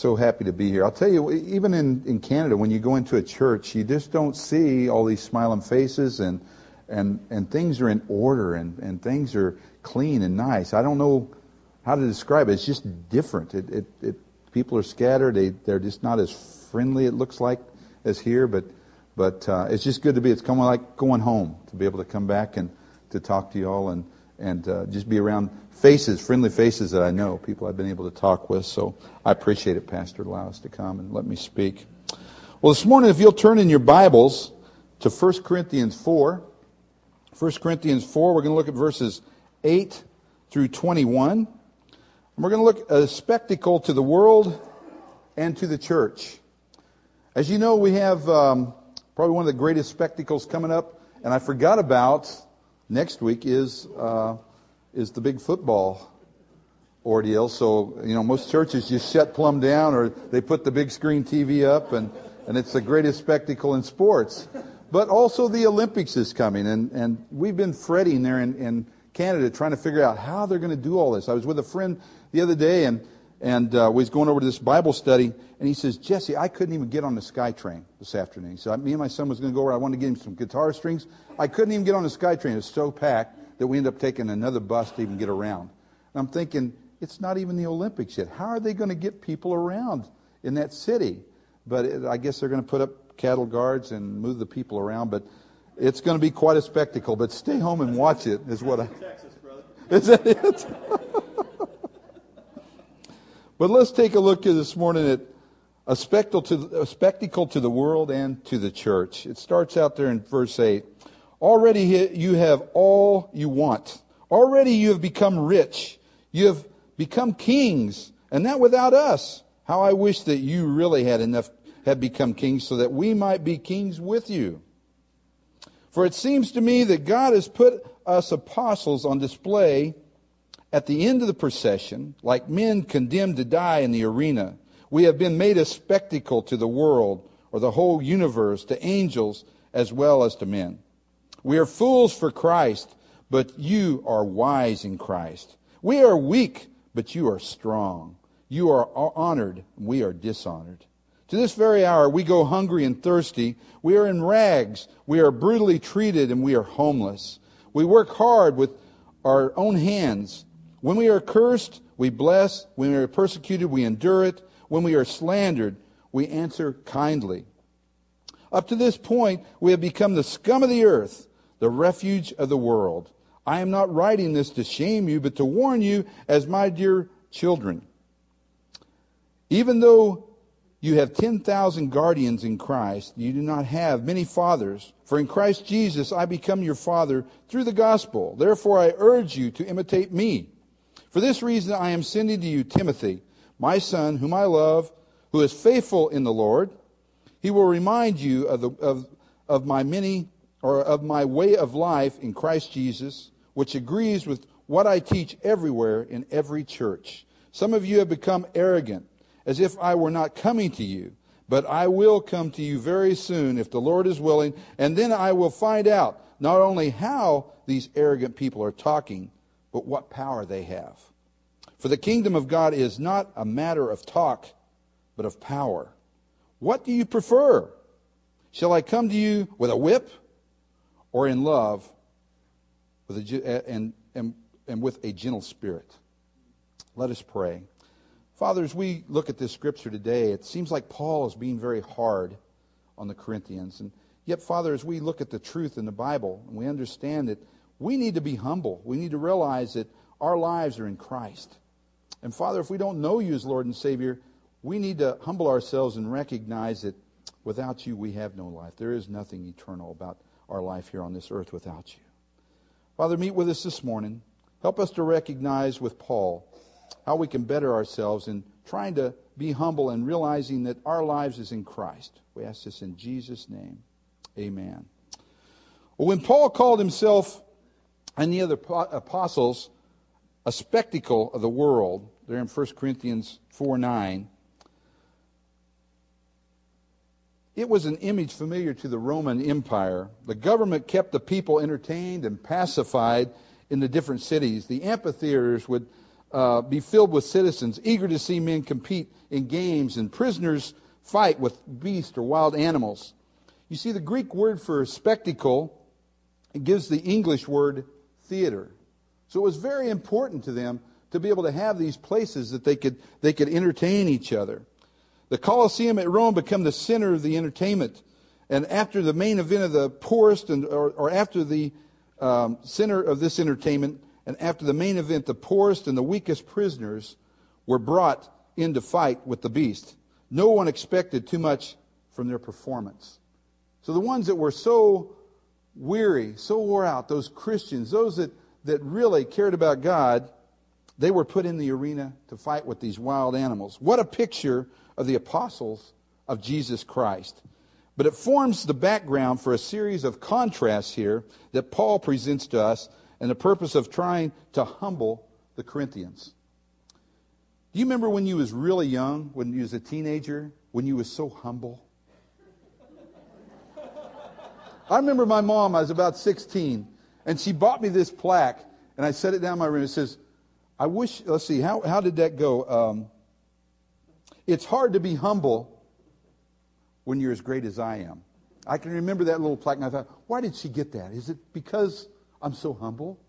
So happy to be here. I'll tell you, even in, in Canada, when you go into a church, you just don't see all these smiling faces and, and, and things are in order and, and things are clean and nice. I don't know how to describe it. It's just different. It, it, it, people are scattered. They, they're just not as friendly, it looks like, as here, but, but uh, it's just good to be. It's kind of like going home to be able to come back and to talk to you all and, and uh, just be around faces, friendly faces that I know, people I've been able to talk with. So I appreciate it, Pastor, allow us to come and let me speak. Well, this morning, if you'll turn in your Bibles to 1 Corinthians 4, 1 Corinthians 4, we're going to look at verses 8 through 21. And we're going to look a spectacle to the world and to the church. As you know, we have um, probably one of the greatest spectacles coming up, and I forgot about next week is. Uh, is the big football ordeal. So, you know, most churches just shut plumb down or they put the big screen TV up and, and it's the greatest spectacle in sports. But also the Olympics is coming and, and we've been fretting there in, in Canada trying to figure out how they're going to do all this. I was with a friend the other day and, and uh, we was going over to this Bible study and he says, Jesse, I couldn't even get on the SkyTrain this afternoon. He said, me and my son was going to go over. I wanted to get him some guitar strings. I couldn't even get on the SkyTrain. It was so packed that we end up taking another bus to even get around. And I'm thinking, it's not even the Olympics yet. How are they going to get people around in that city? But it, I guess they're going to put up cattle guards and move the people around. But it's going to be quite a spectacle. But stay home and watch it is what I. Texas, brother. Is that it? but let's take a look this morning at a spectacle, to, a spectacle to the world and to the church. It starts out there in verse 8. Already you have all you want. Already you have become rich. You have become kings, and that without us. How I wish that you really had enough, had become kings so that we might be kings with you. For it seems to me that God has put us apostles on display at the end of the procession, like men condemned to die in the arena. We have been made a spectacle to the world or the whole universe, to angels as well as to men. We are fools for Christ, but you are wise in Christ. We are weak, but you are strong. You are honored, we are dishonored. To this very hour, we go hungry and thirsty. We are in rags. We are brutally treated, and we are homeless. We work hard with our own hands. When we are cursed, we bless. When we are persecuted, we endure it. When we are slandered, we answer kindly. Up to this point, we have become the scum of the earth the refuge of the world. I am not writing this to shame you, but to warn you as my dear children. Even though you have 10,000 guardians in Christ, you do not have many fathers. For in Christ Jesus I become your father through the gospel. Therefore I urge you to imitate me. For this reason I am sending to you Timothy, my son, whom I love, who is faithful in the Lord. He will remind you of, the, of, of my many or of my way of life in Christ Jesus, which agrees with what I teach everywhere in every church. Some of you have become arrogant, as if I were not coming to you. But I will come to you very soon, if the Lord is willing, and then I will find out not only how these arrogant people are talking, but what power they have. For the kingdom of God is not a matter of talk, but of power. What do you prefer? Shall I come to you with a whip? or in love with a, eh, and, and, and with a gentle spirit. Let us pray. Father, as we look at this scripture today, it seems like Paul is being very hard on the Corinthians. And yet, Father, as we look at the truth in the Bible and we understand it, we need to be humble. We need to realize that our lives are in Christ. And Father, if we don't know you as Lord and Savior, we need to humble ourselves and recognize that without you we have no life. There is nothing eternal about our life here on this earth without you. Father, meet with us this morning. Help us to recognize with Paul how we can better ourselves in trying to be humble and realizing that our lives is in Christ. We ask this in Jesus' name. Amen. When Paul called himself and the other apostles a spectacle of the world, there in 1 Corinthians 4 9, It was an image familiar to the Roman Empire. The government kept the people entertained and pacified in the different cities. The amphitheaters would uh, be filled with citizens, eager to see men compete in games and prisoners fight with beasts or wild animals. You see, the Greek word for spectacle gives the English word theater. So it was very important to them to be able to have these places that they could, they could entertain each other. The Colosseum at Rome became the center of the entertainment. And after the main event of the poorest, and, or, or after the um, center of this entertainment, and after the main event, the poorest and the weakest prisoners were brought in to fight with the beast. No one expected too much from their performance. So the ones that were so weary, so wore out, those Christians, those that, that really cared about God, they were put in the arena to fight with these wild animals. What a picture of the apostles of Jesus Christ. But it forms the background for a series of contrasts here that Paul presents to us and the purpose of trying to humble the Corinthians. Do you remember when you was really young, when you was a teenager, when you was so humble? I remember my mom, I was about 16, and she bought me this plaque, and I set it down in my room. It says, I wish, let's see, how, how did that go? Um, it's hard to be humble when you're as great as I am. I can remember that little plaque, and I thought, why did she get that? Is it because I'm so humble?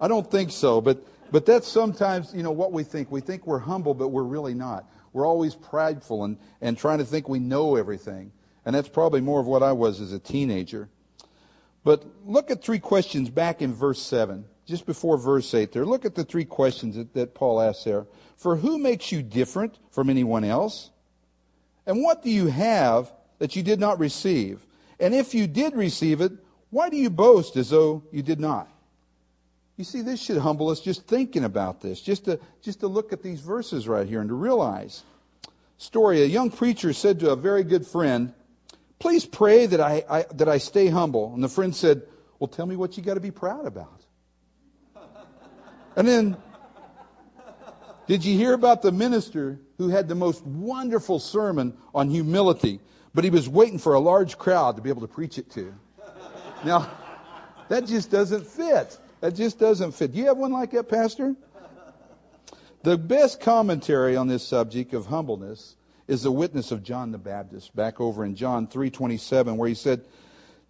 I don't think so, but, but that's sometimes, you know, what we think. We think we're humble, but we're really not. We're always prideful and, and trying to think we know everything. And that's probably more of what I was as a teenager. But look at three questions back in verse 7, just before verse 8 there. Look at the three questions that, that Paul asks there. For who makes you different from anyone else? And what do you have that you did not receive? And if you did receive it, why do you boast as though you did not? You see, this should humble us just thinking about this, just to, just to look at these verses right here and to realize. Story A young preacher said to a very good friend, Please pray that I, I, that I stay humble. And the friend said, Well, tell me what you got to be proud about. And then, did you hear about the minister who had the most wonderful sermon on humility, but he was waiting for a large crowd to be able to preach it to? Now, that just doesn't fit. That just doesn't fit. Do you have one like that, Pastor? The best commentary on this subject of humbleness is the witness of John the Baptist back over in John 3:27 where he said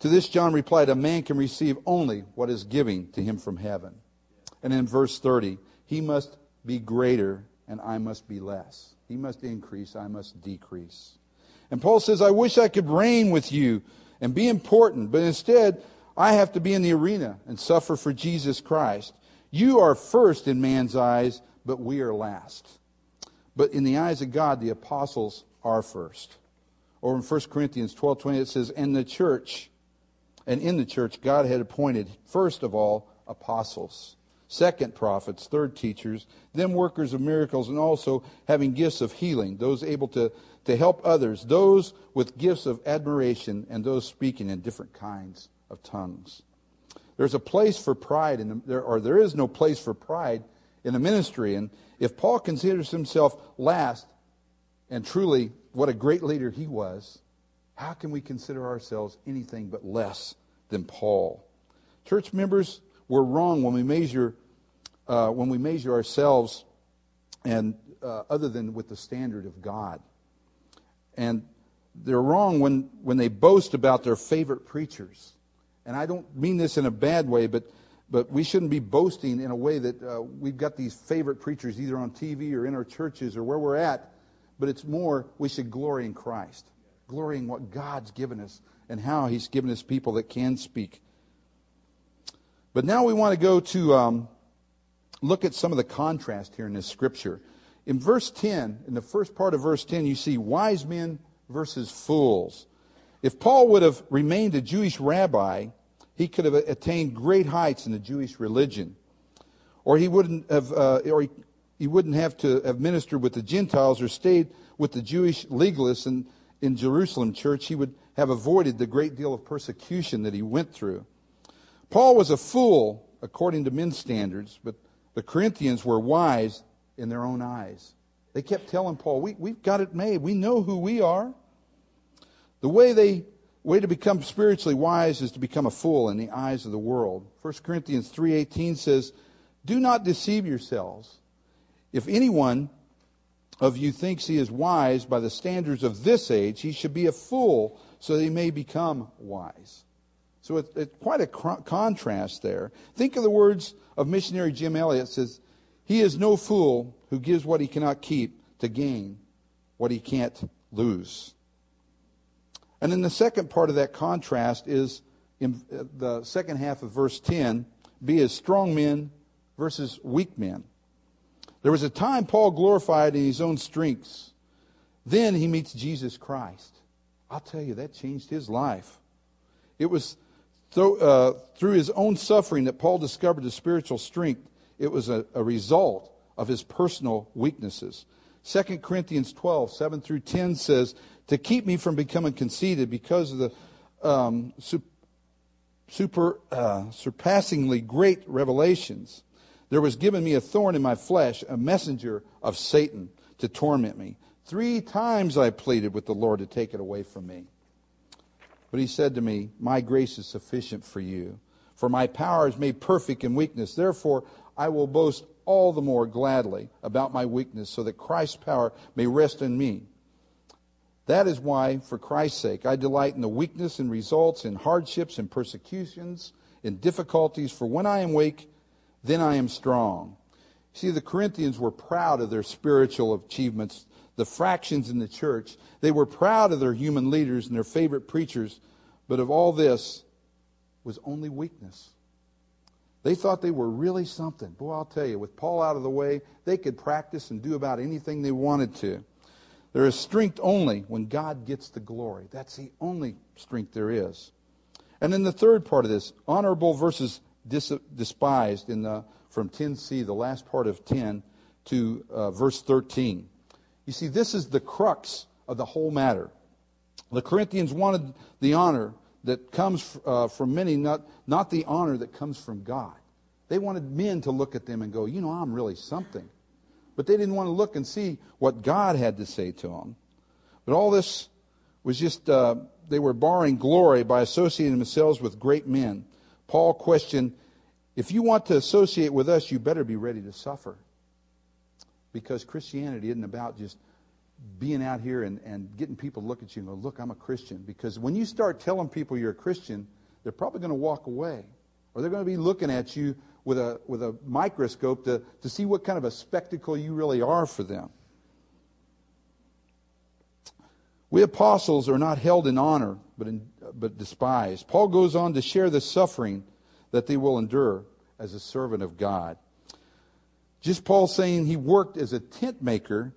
to this John replied a man can receive only what is given to him from heaven. And in verse 30 he must be greater and I must be less. He must increase, I must decrease. And Paul says I wish I could reign with you and be important, but instead I have to be in the arena and suffer for Jesus Christ. You are first in man's eyes, but we are last. But in the eyes of God, the apostles are first. Or in 1 Corinthians 12 20, it says, And the church, and in the church, God had appointed, first of all, apostles, second, prophets, third, teachers, then workers of miracles, and also having gifts of healing, those able to, to help others, those with gifts of admiration, and those speaking in different kinds of tongues. There's a place for pride, in the, there, or there is no place for pride in the ministry. And if Paul considers himself last, and truly what a great leader he was, how can we consider ourselves anything but less than Paul? Church members, we're wrong when we measure uh, when we measure ourselves and uh, other than with the standard of God. And they're wrong when, when they boast about their favorite preachers. And I don't mean this in a bad way, but but we shouldn't be boasting in a way that uh, we've got these favorite preachers either on TV or in our churches or where we're at. But it's more, we should glory in Christ, glory in what God's given us and how He's given us people that can speak. But now we want to go to um, look at some of the contrast here in this scripture. In verse 10, in the first part of verse 10, you see wise men versus fools. If Paul would have remained a Jewish rabbi, he could have attained great heights in the Jewish religion. Or he wouldn't have, uh, or he, he, wouldn't have to have ministered with the Gentiles or stayed with the Jewish legalists in, in Jerusalem church. He would have avoided the great deal of persecution that he went through. Paul was a fool according to men's standards, but the Corinthians were wise in their own eyes. They kept telling Paul, we, We've got it made. We know who we are. The way they way to become spiritually wise is to become a fool in the eyes of the world. 1 Corinthians 3:18 says, Do not deceive yourselves. If anyone of you thinks he is wise by the standards of this age, he should be a fool so that he may become wise. So it's, it's quite a contrast there. Think of the words of missionary Jim Elliot says, He is no fool who gives what he cannot keep to gain what he can't lose. And then the second part of that contrast is in uh, the second half of verse 10 be as strong men versus weak men. There was a time Paul glorified in his own strengths. Then he meets Jesus Christ. I'll tell you, that changed his life. It was through, uh, through his own suffering that Paul discovered the spiritual strength. It was a, a result of his personal weaknesses. 2 Corinthians 12, 7 through 10 says, To keep me from becoming conceited because of the um, super, uh, surpassingly great revelations, there was given me a thorn in my flesh, a messenger of Satan to torment me. Three times I pleaded with the Lord to take it away from me. But he said to me, My grace is sufficient for you, for my power is made perfect in weakness. Therefore, I will boast all the more gladly about my weakness, so that Christ's power may rest in me. That is why, for Christ's sake, I delight in the weakness and results, in hardships and persecutions, in difficulties, for when I am weak, then I am strong. See, the Corinthians were proud of their spiritual achievements the fractions in the church. They were proud of their human leaders and their favorite preachers, but of all this was only weakness. They thought they were really something. Boy, I'll tell you, with Paul out of the way, they could practice and do about anything they wanted to. There is strength only when God gets the glory. That's the only strength there is. And then the third part of this, honorable versus dis- despised, in the, from 10c, the last part of 10, to uh, verse 13. You see, this is the crux of the whole matter. The Corinthians wanted the honor that comes uh, from many, not, not the honor that comes from God. They wanted men to look at them and go, you know, I'm really something. But they didn't want to look and see what God had to say to them. But all this was just, uh, they were borrowing glory by associating themselves with great men. Paul questioned, if you want to associate with us, you better be ready to suffer because Christianity isn't about just being out here and, and getting people to look at you and go, look, I'm a Christian. Because when you start telling people you're a Christian, they're probably going to walk away. Or they're going to be looking at you with a, with a microscope to, to see what kind of a spectacle you really are for them. We apostles are not held in honor, but, in, but despised. Paul goes on to share the suffering that they will endure as a servant of God. Just Paul saying he worked as a tent maker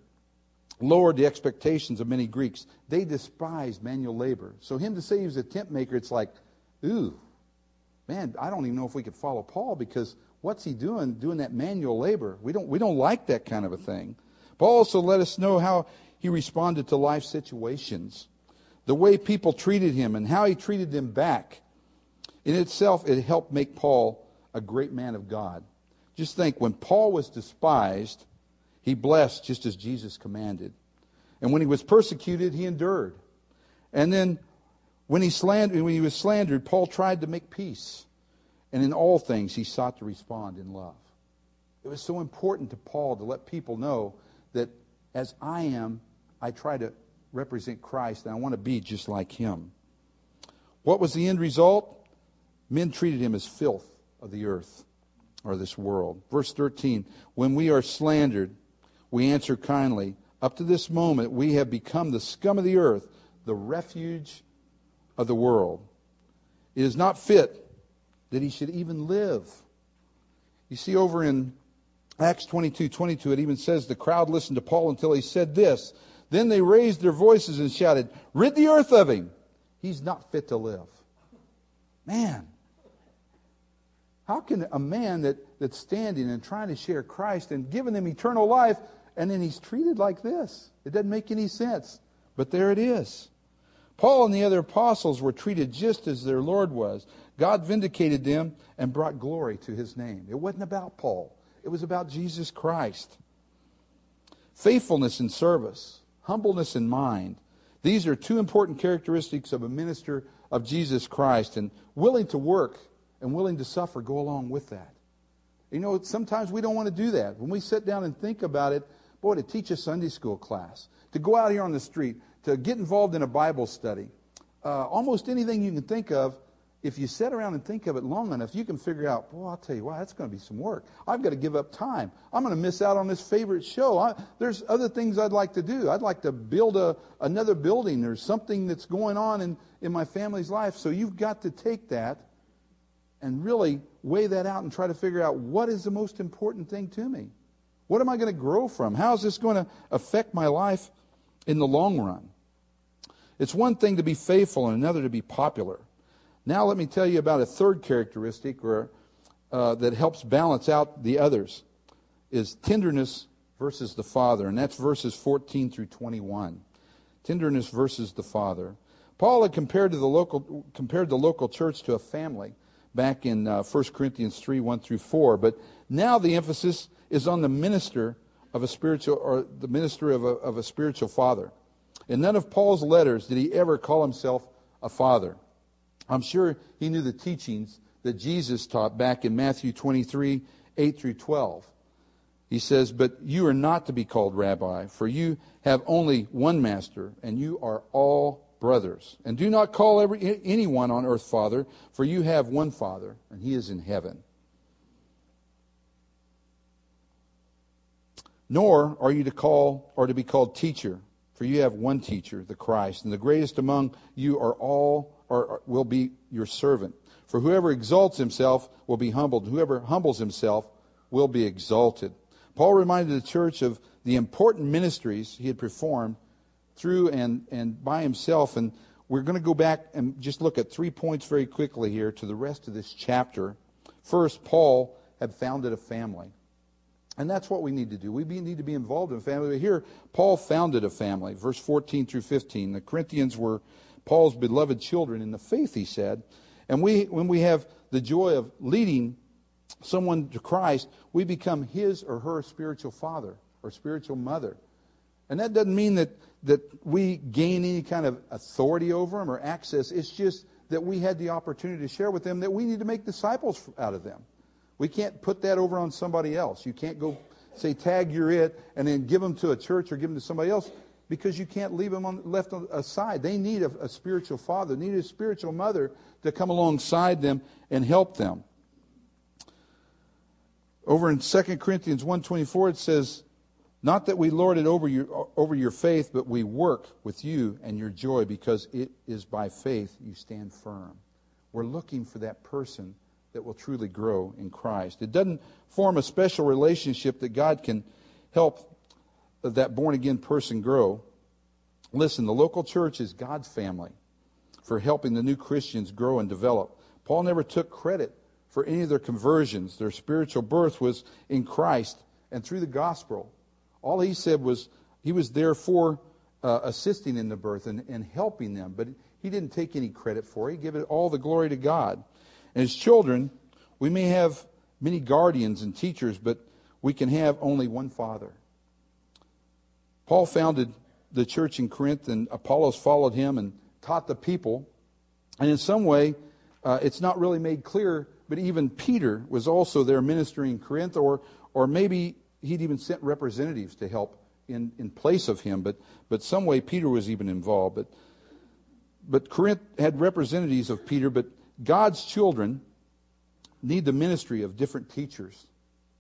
lowered the expectations of many Greeks. They despised manual labor. So him to say he was a tent maker, it's like, ooh, man, I don't even know if we could follow Paul because what's he doing doing that manual labor? We don't we don't like that kind of a thing. Paul also let us know how he responded to life situations, the way people treated him and how he treated them back. In itself, it helped make Paul a great man of God. Just think, when Paul was despised, he blessed just as Jesus commanded. And when he was persecuted, he endured. And then when he, slandered, when he was slandered, Paul tried to make peace. And in all things, he sought to respond in love. It was so important to Paul to let people know that as I am, I try to represent Christ, and I want to be just like him. What was the end result? Men treated him as filth of the earth or this world. Verse 13 When we are slandered, we answer kindly. Up to this moment, we have become the scum of the earth, the refuge of the world. It is not fit that he should even live. You see, over in Acts 22 22, it even says the crowd listened to Paul until he said this. Then they raised their voices and shouted, Rid the earth of him. He's not fit to live. Man, how can a man that, that's standing and trying to share Christ and giving them eternal life, and then he's treated like this? It doesn't make any sense. But there it is. Paul and the other apostles were treated just as their Lord was. God vindicated them and brought glory to his name. It wasn't about Paul, it was about Jesus Christ. Faithfulness in service, humbleness in mind. These are two important characteristics of a minister of Jesus Christ and willing to work and willing to suffer go along with that. You know, sometimes we don't want to do that. When we sit down and think about it, boy, to teach a Sunday school class, to go out here on the street, to get involved in a Bible study, uh, almost anything you can think of, if you sit around and think of it long enough, you can figure out, boy, I'll tell you why, that's going to be some work. I've got to give up time. I'm going to miss out on this favorite show. I, there's other things I'd like to do. I'd like to build a, another building. There's something that's going on in, in my family's life. So you've got to take that and really weigh that out and try to figure out what is the most important thing to me. What am I going to grow from? How is this going to affect my life in the long run? It's one thing to be faithful and another to be popular. Now, let me tell you about a third characteristic or, uh, that helps balance out the others is tenderness versus the Father, and that's verses 14 through 21. Tenderness versus the Father. Paul had compared, the local, compared the local church to a family back in uh, 1 Corinthians 3 1 through 4, but now the emphasis is on the minister of a spiritual, or the minister of a, of a spiritual father. In none of Paul's letters did he ever call himself a father. I'm sure he knew the teachings that Jesus taught back in Matthew 23, 8 through 12. He says, But you are not to be called rabbi, for you have only one master, and you are all brothers. And do not call every, anyone on earth father, for you have one father, and he is in heaven. Nor are you to call or to be called teacher, for you have one teacher, the Christ, and the greatest among you are all or will be your servant. For whoever exalts himself will be humbled, whoever humbles himself will be exalted. Paul reminded the church of the important ministries he had performed through and, and by himself. And we're going to go back and just look at three points very quickly here to the rest of this chapter. First, Paul had founded a family. And that's what we need to do. We need to be involved in family. But here, Paul founded a family. Verse 14 through 15. The Corinthians were Paul's beloved children in the faith, he said. And we, when we have the joy of leading someone to Christ, we become his or her spiritual father or spiritual mother. And that doesn't mean that, that we gain any kind of authority over them or access. It's just that we had the opportunity to share with them that we need to make disciples out of them. We can't put that over on somebody else. You can't go say, tag, you're it, and then give them to a church or give them to somebody else because you can't leave them on, left aside. They need a, a spiritual father, they need a spiritual mother to come alongside them and help them. Over in 2 Corinthians 1.24 it says, Not that we lord it over your, over your faith, but we work with you and your joy because it is by faith you stand firm. We're looking for that person that will truly grow in Christ. It doesn't form a special relationship that God can help that born again person grow. Listen, the local church is God's family for helping the new Christians grow and develop. Paul never took credit for any of their conversions. Their spiritual birth was in Christ and through the gospel. All he said was he was there for uh, assisting in the birth and, and helping them, but he didn't take any credit for it. He gave it all the glory to God. As children, we may have many guardians and teachers, but we can have only one father. Paul founded the church in Corinth, and Apollos followed him and taught the people. And in some way, uh, it's not really made clear, but even Peter was also there ministering in Corinth, or, or maybe he'd even sent representatives to help in, in place of him. But, but some way, Peter was even involved. But, but Corinth had representatives of Peter, but God's children need the ministry of different teachers.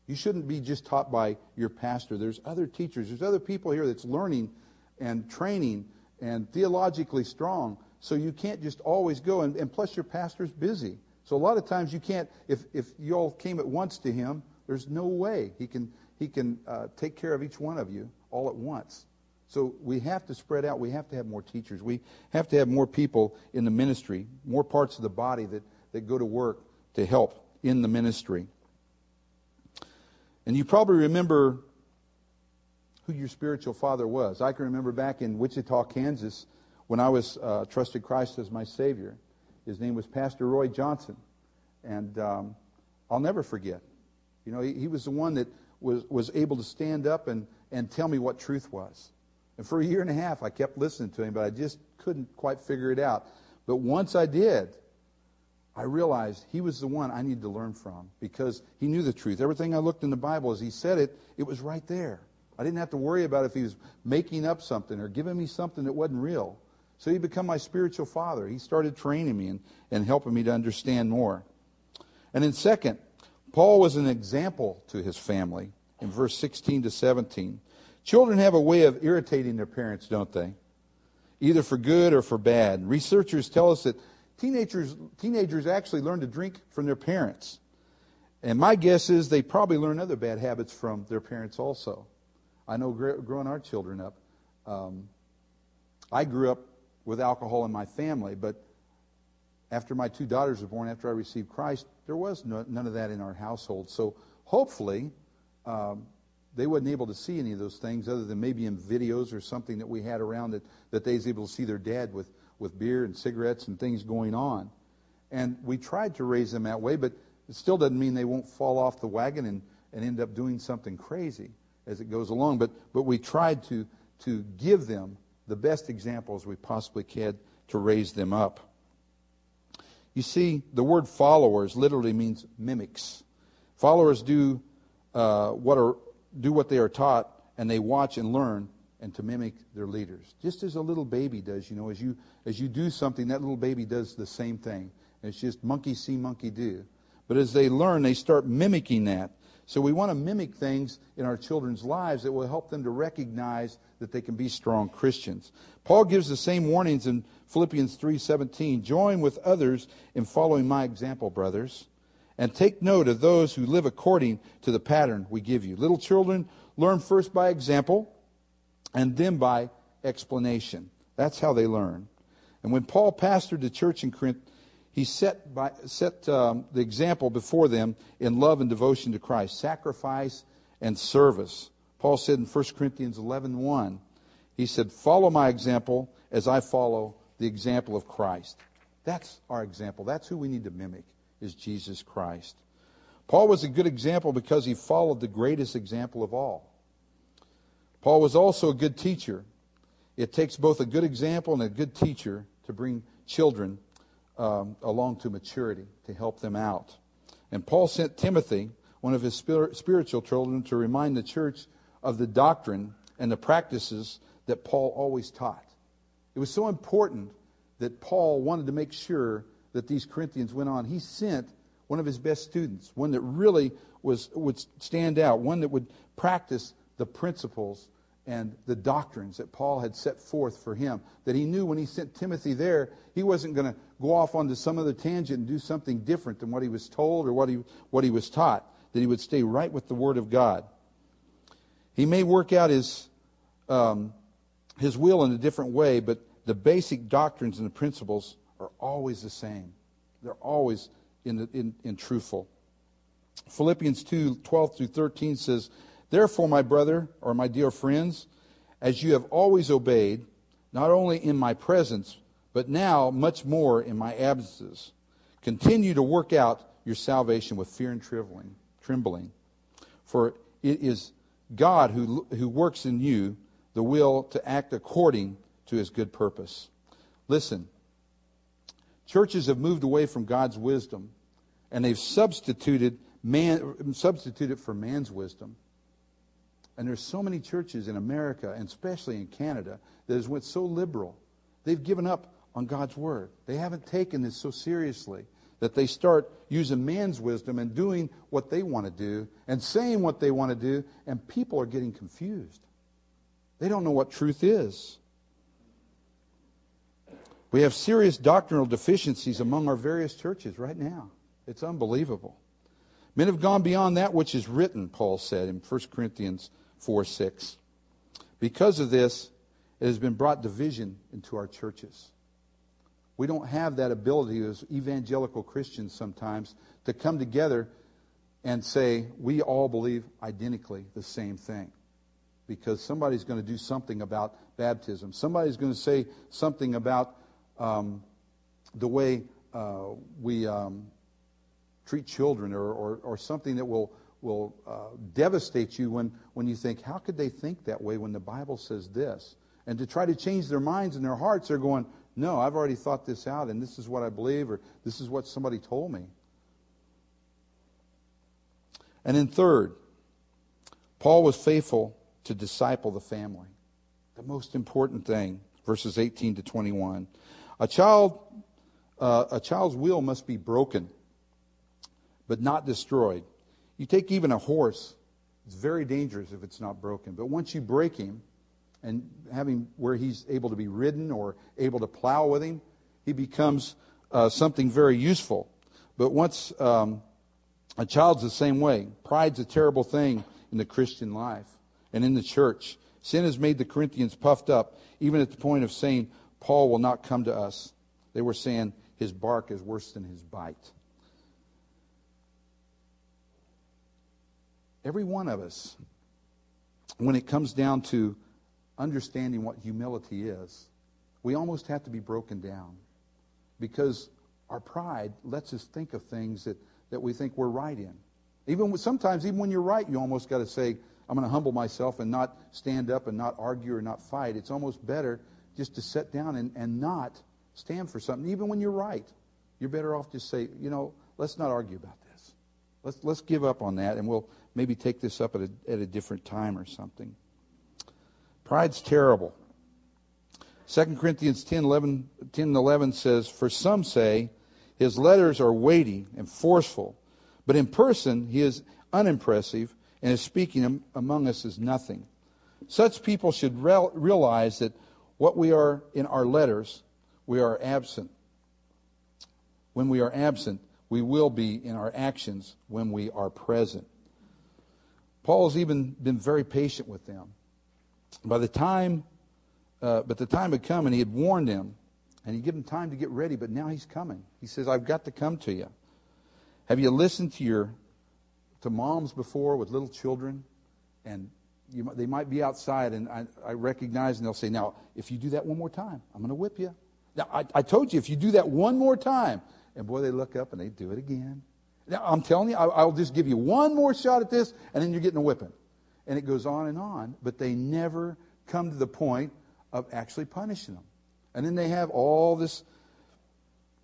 You shouldn't be just taught by your pastor. There's other teachers. There's other people here that's learning and training and theologically strong. So you can't just always go. And, and plus, your pastor's busy. So a lot of times you can't, if, if you all came at once to him, there's no way he can, he can uh, take care of each one of you all at once. So we have to spread out. We have to have more teachers. We have to have more people in the ministry, more parts of the body that, that go to work to help in the ministry. And you probably remember who your spiritual father was. I can remember back in Wichita, Kansas, when I was uh, trusted Christ as my Savior. His name was Pastor Roy Johnson. And um, I'll never forget. You know, he, he, was the one that was, was able to stand up and, and tell me what truth was. And for a year and a half, I kept listening to him, but I just couldn't quite figure it out. But once I did, I realized he was the one I needed to learn from because he knew the truth. Everything I looked in the Bible, as he said it, it was right there. I didn't have to worry about if he was making up something or giving me something that wasn't real. So he became my spiritual father. He started training me and, and helping me to understand more. And then, second, Paul was an example to his family in verse 16 to 17. Children have a way of irritating their parents, don't they? Either for good or for bad. Researchers tell us that teenagers, teenagers actually learn to drink from their parents. And my guess is they probably learn other bad habits from their parents also. I know growing our children up, um, I grew up with alcohol in my family, but after my two daughters were born, after I received Christ, there was no, none of that in our household. So hopefully, um, they wasn't able to see any of those things other than maybe in videos or something that we had around that, that they was able to see their dad with, with beer and cigarettes and things going on. And we tried to raise them that way, but it still doesn't mean they won't fall off the wagon and, and end up doing something crazy as it goes along. But, but we tried to, to give them the best examples we possibly could to raise them up. You see, the word followers literally means mimics. Followers do, uh, what are, do what they are taught, and they watch and learn and to mimic their leaders. Just as a little baby does, you know, as you, as you do something, that little baby does the same thing. It's just monkey see, monkey do. But as they learn, they start mimicking that. So we want to mimic things in our children's lives that will help them to recognize that they can be strong Christians. Paul gives the same warnings in Philippians 3:17. Join with others in following my example, brothers, and take note of those who live according to the pattern we give you. Little children learn first by example and then by explanation. That's how they learn. And when Paul pastored the church in Corinth, he set, by, set um, the example before them in love and devotion to Christ, sacrifice and service. Paul said in 1 Corinthians 11 1, he said, Follow my example as I follow the example of Christ. That's our example. That's who we need to mimic, is Jesus Christ. Paul was a good example because he followed the greatest example of all. Paul was also a good teacher. It takes both a good example and a good teacher to bring children um, along to maturity to help them out. And Paul sent Timothy, one of his spiritual children, to remind the church of the doctrine and the practices that Paul always taught. It was so important that Paul wanted to make sure that these Corinthians went on. He sent one of his best students, one that really was, would stand out, one that would practice the principles and the doctrines that Paul had set forth for him. That he knew when he sent Timothy there, he wasn't going to go off onto some other tangent and do something different than what he was told or what he, what he was taught. That he would stay right with the Word of God. He may work out his, um, his will in a different way, but the basic doctrines and the principles are always the same. They're always in, the, in, in truthful. Philippians 2 12 through 13 says, Therefore, my brother, or my dear friends, as you have always obeyed, not only in my presence, but now much more in my absences, continue to work out your salvation with fear and trembling. trembling. For it is God who, who works in you the will to act according to his good purpose. Listen, churches have moved away from God's wisdom, and they've substituted man substituted for man's wisdom. And there's so many churches in America, and especially in Canada, that has went so liberal. They've given up on God's word. They haven't taken this so seriously that they start using man's wisdom and doing what they want to do and saying what they want to do, and people are getting confused. They don't know what truth is. We have serious doctrinal deficiencies among our various churches right now. It's unbelievable. Men have gone beyond that which is written, Paul said in 1 Corinthians 4 6. Because of this, it has been brought division into our churches. We don't have that ability as evangelical Christians sometimes to come together and say, we all believe identically the same thing. Because somebody's going to do something about baptism. Somebody's going to say something about um, the way uh, we um, treat children or, or, or something that will will uh, devastate you when, when you think, how could they think that way when the Bible says this? And to try to change their minds and their hearts, they're going, No, I've already thought this out, and this is what I believe, or this is what somebody told me. And then, third, Paul was faithful to disciple the family. The most important thing, verses 18 to 21. A child, uh, a child's will must be broken, but not destroyed. You take even a horse, it's very dangerous if it's not broken. But once you break him and have him where he's able to be ridden or able to plow with him, he becomes uh, something very useful. But once um, a child's the same way, pride's a terrible thing in the Christian life and in the church. Sin has made the Corinthians puffed up, even at the point of saying, Paul will not come to us. They were saying, his bark is worse than his bite. Every one of us, when it comes down to understanding what humility is, we almost have to be broken down because our pride lets us think of things that, that we think we're right in. Even sometimes, even when you're right, you almost got to say, I'm going to humble myself and not stand up and not argue or not fight. It's almost better just to sit down and, and not stand for something, even when you're right. You're better off just say, you know, let's not argue about this. Let's, let's give up on that, and we'll maybe take this up at a, at a different time or something. Pride's terrible. 2 Corinthians 10 11, 10 and 11 says, For some say, his letters are weighty and forceful, but in person he is unimpressive, and his speaking among us is nothing. Such people should realize that what we are in our letters, we are absent. When we are absent, we will be in our actions when we are present. Paul's even been very patient with them. By the time, uh, but the time had come and he had warned them and he given them time to get ready, but now he's coming. He says, I've got to come to you. Have you listened to your to moms before with little children? And you, they might be outside, and I, I recognize, and they'll say, Now, if you do that one more time, I'm going to whip you. Now, I, I told you, if you do that one more time, and boy, they look up and they do it again. Now, I'm telling you, I, I'll just give you one more shot at this, and then you're getting a whipping. And it goes on and on, but they never come to the point of actually punishing them. And then they have all this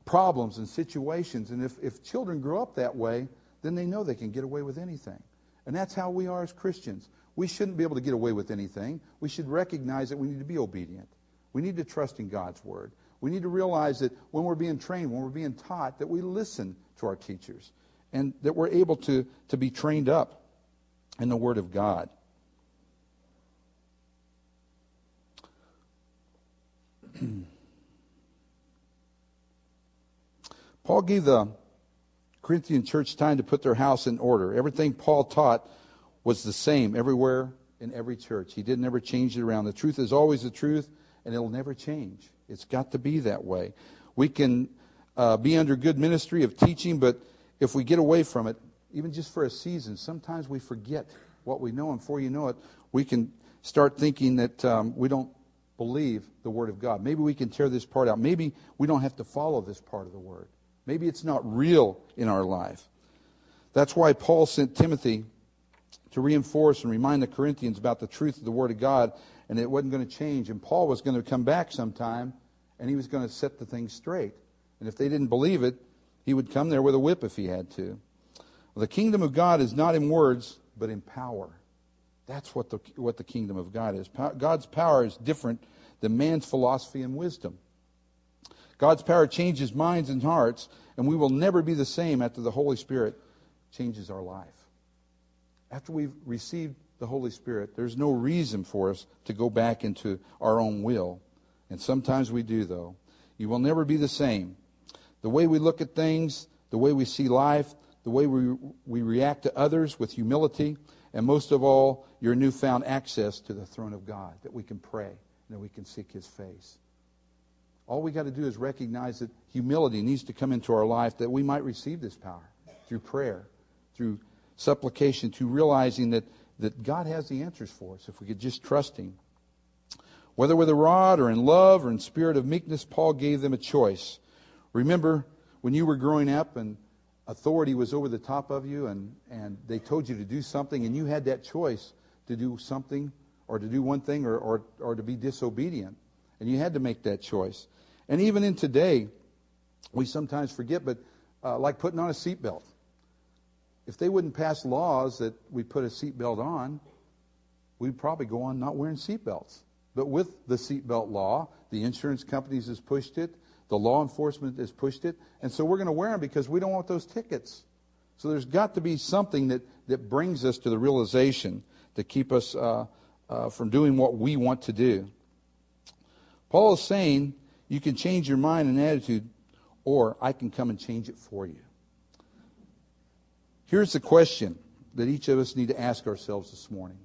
problems and situations. And if, if children grow up that way, then they know they can get away with anything. And that's how we are as Christians. We shouldn't be able to get away with anything. We should recognize that we need to be obedient. We need to trust in God's word. We need to realize that when we're being trained, when we're being taught, that we listen to our teachers and that we're able to, to be trained up in the Word of God. Paul gave the Corinthian church time to put their house in order. Everything Paul taught was the same everywhere in every church. He didn't ever change it around. The truth is always the truth, and it'll never change. It's got to be that way. We can uh, be under good ministry of teaching, but if we get away from it, even just for a season, sometimes we forget what we know, and before you know it, we can start thinking that um, we don't believe the Word of God. Maybe we can tear this part out. Maybe we don't have to follow this part of the Word. Maybe it's not real in our life. That's why Paul sent Timothy to reinforce and remind the Corinthians about the truth of the Word of God, and it wasn't going to change. And Paul was going to come back sometime, and he was going to set the thing straight. And if they didn't believe it, he would come there with a whip if he had to. Well, the kingdom of God is not in words, but in power. That's what the, what the kingdom of God is. God's power is different than man's philosophy and wisdom. God's power changes minds and hearts, and we will never be the same after the Holy Spirit changes our life. After we've received the Holy Spirit, there's no reason for us to go back into our own will. And sometimes we do, though. You will never be the same. The way we look at things, the way we see life, the way we, we react to others with humility, and most of all, your newfound access to the throne of God, that we can pray and that we can seek His face. All we got to do is recognize that humility needs to come into our life that we might receive this power through prayer, through supplication, to realizing that, that God has the answers for us if we could just trust Him. Whether with a rod or in love or in spirit of meekness, Paul gave them a choice. Remember when you were growing up and authority was over the top of you and, and they told you to do something and you had that choice to do something or to do one thing or, or, or to be disobedient. And you had to make that choice. And even in today, we sometimes forget, but uh, like putting on a seatbelt. If they wouldn't pass laws that we put a seatbelt on, we'd probably go on not wearing seatbelts. But with the seatbelt law, the insurance companies has pushed it, the law enforcement has pushed it, and so we're going to wear them because we don't want those tickets. So there's got to be something that, that brings us to the realization to keep us uh, uh, from doing what we want to do. Paul is saying you can change your mind and attitude, or I can come and change it for you. Here's the question that each of us need to ask ourselves this morning.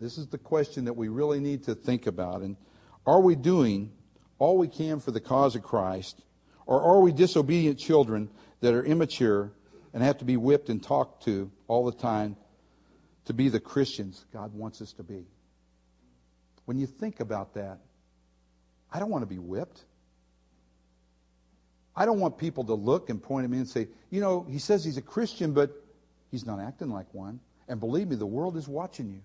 This is the question that we really need to think about. And are we doing all we can for the cause of Christ, or are we disobedient children that are immature and have to be whipped and talked to all the time to be the Christians God wants us to be? When you think about that, I don't want to be whipped. I don't want people to look and point at me and say, you know, he says he's a Christian, but he's not acting like one. And believe me, the world is watching you.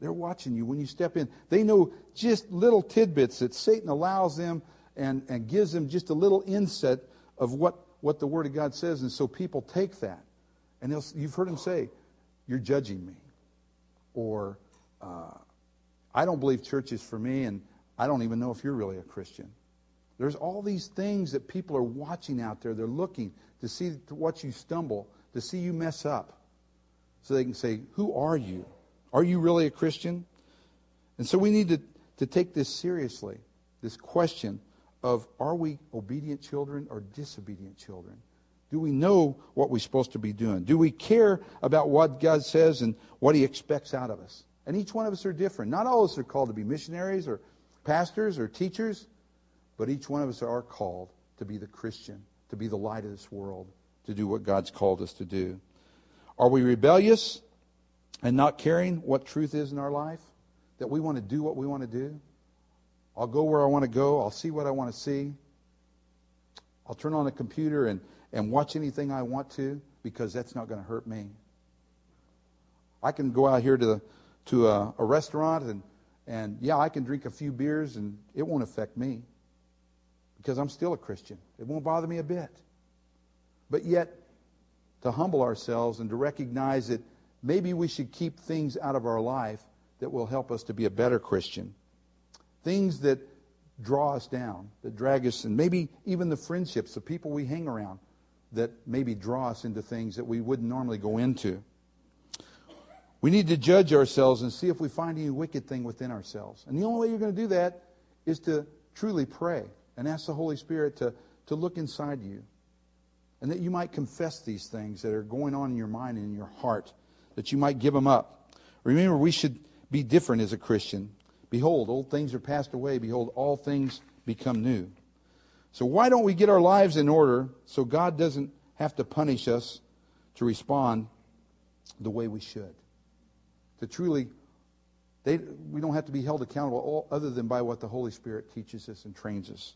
They're watching you when you step in. They know just little tidbits that Satan allows them and, and gives them just a little inset of what, what the Word of God says. And so people take that. And you've heard him say, You're judging me. Or, uh, I don't believe church is for me, and I don't even know if you're really a Christian. There's all these things that people are watching out there. They're looking to see to watch you stumble, to see you mess up. So they can say, Who are you? Are you really a Christian? And so we need to, to take this seriously, this question of are we obedient children or disobedient children? Do we know what we're supposed to be doing? Do we care about what God says and what He expects out of us? And each one of us are different. Not all of us are called to be missionaries or pastors or teachers, but each one of us are called to be the Christian, to be the light of this world, to do what God's called us to do. Are we rebellious and not caring what truth is in our life? That we want to do what we want to do? I'll go where I want to go. I'll see what I want to see. I'll turn on a computer and, and watch anything I want to because that's not going to hurt me. I can go out here to, the, to a, a restaurant and and yeah, I can drink a few beers and it won't affect me because I'm still a Christian. It won't bother me a bit. But yet, to humble ourselves and to recognize that maybe we should keep things out of our life that will help us to be a better Christian. Things that draw us down, that drag us, and maybe even the friendships, the people we hang around, that maybe draw us into things that we wouldn't normally go into. We need to judge ourselves and see if we find any wicked thing within ourselves. And the only way you're going to do that is to truly pray and ask the Holy Spirit to, to look inside you. And that you might confess these things that are going on in your mind and in your heart, that you might give them up. Remember, we should be different as a Christian. Behold, old things are passed away. Behold, all things become new. So why don't we get our lives in order so God doesn't have to punish us to respond the way we should? to truly, they, we don't have to be held accountable all, other than by what the Holy Spirit teaches us and trains us.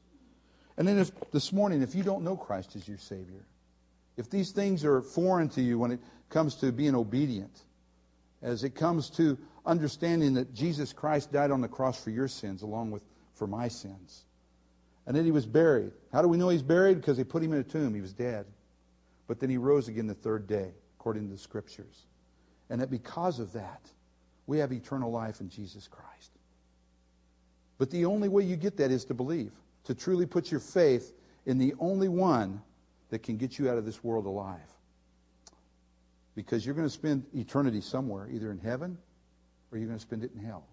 And then if, this morning, if you don't know Christ as your Savior, if these things are foreign to you when it comes to being obedient, as it comes to understanding that Jesus Christ died on the cross for your sins along with for my sins, and then he was buried. How do we know he's buried? Because they put him in a tomb. He was dead. But then he rose again the third day, according to the scriptures. And that because of that, we have eternal life in Jesus Christ. But the only way you get that is to believe, to truly put your faith in the only one that can get you out of this world alive. Because you're going to spend eternity somewhere, either in heaven or you're going to spend it in hell.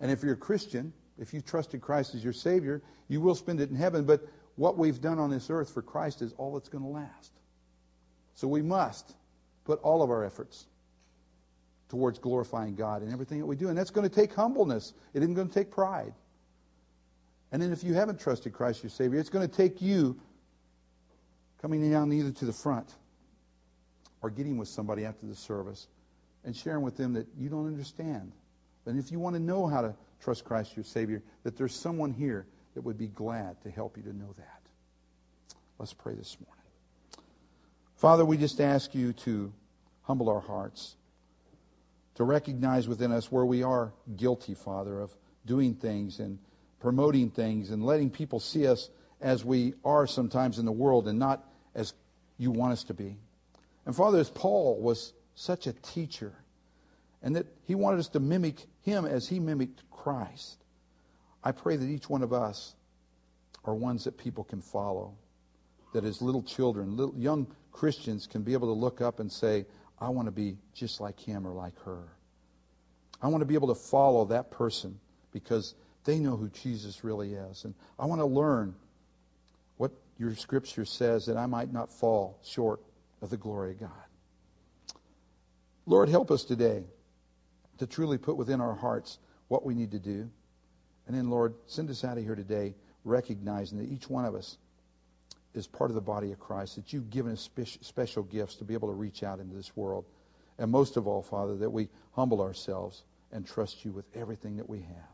And if you're a Christian, if you trusted Christ as your Savior, you will spend it in heaven. But what we've done on this earth for Christ is all that's going to last. So we must put all of our efforts towards glorifying God in everything that we do. And that's going to take humbleness. It isn't going to take pride. And then if you haven't trusted Christ your Savior, it's going to take you coming down either to the front or getting with somebody after the service and sharing with them that you don't understand. And if you want to know how to trust Christ your Savior, that there's someone here that would be glad to help you to know that. Let's pray this morning. Father, we just ask you to humble our hearts to recognize within us where we are guilty, Father, of doing things and promoting things and letting people see us as we are sometimes in the world and not as you want us to be. And Father, as Paul was such a teacher, and that he wanted us to mimic him as he mimicked Christ, I pray that each one of us are ones that people can follow. That as little children, little young Christians can be able to look up and say, I want to be just like him or like her. I want to be able to follow that person because they know who Jesus really is. And I want to learn what your scripture says that I might not fall short of the glory of God. Lord, help us today to truly put within our hearts what we need to do. And then, Lord, send us out of here today recognizing that each one of us is part of the body of Christ, that you've given us special gifts to be able to reach out into this world. And most of all, Father, that we humble ourselves and trust you with everything that we have.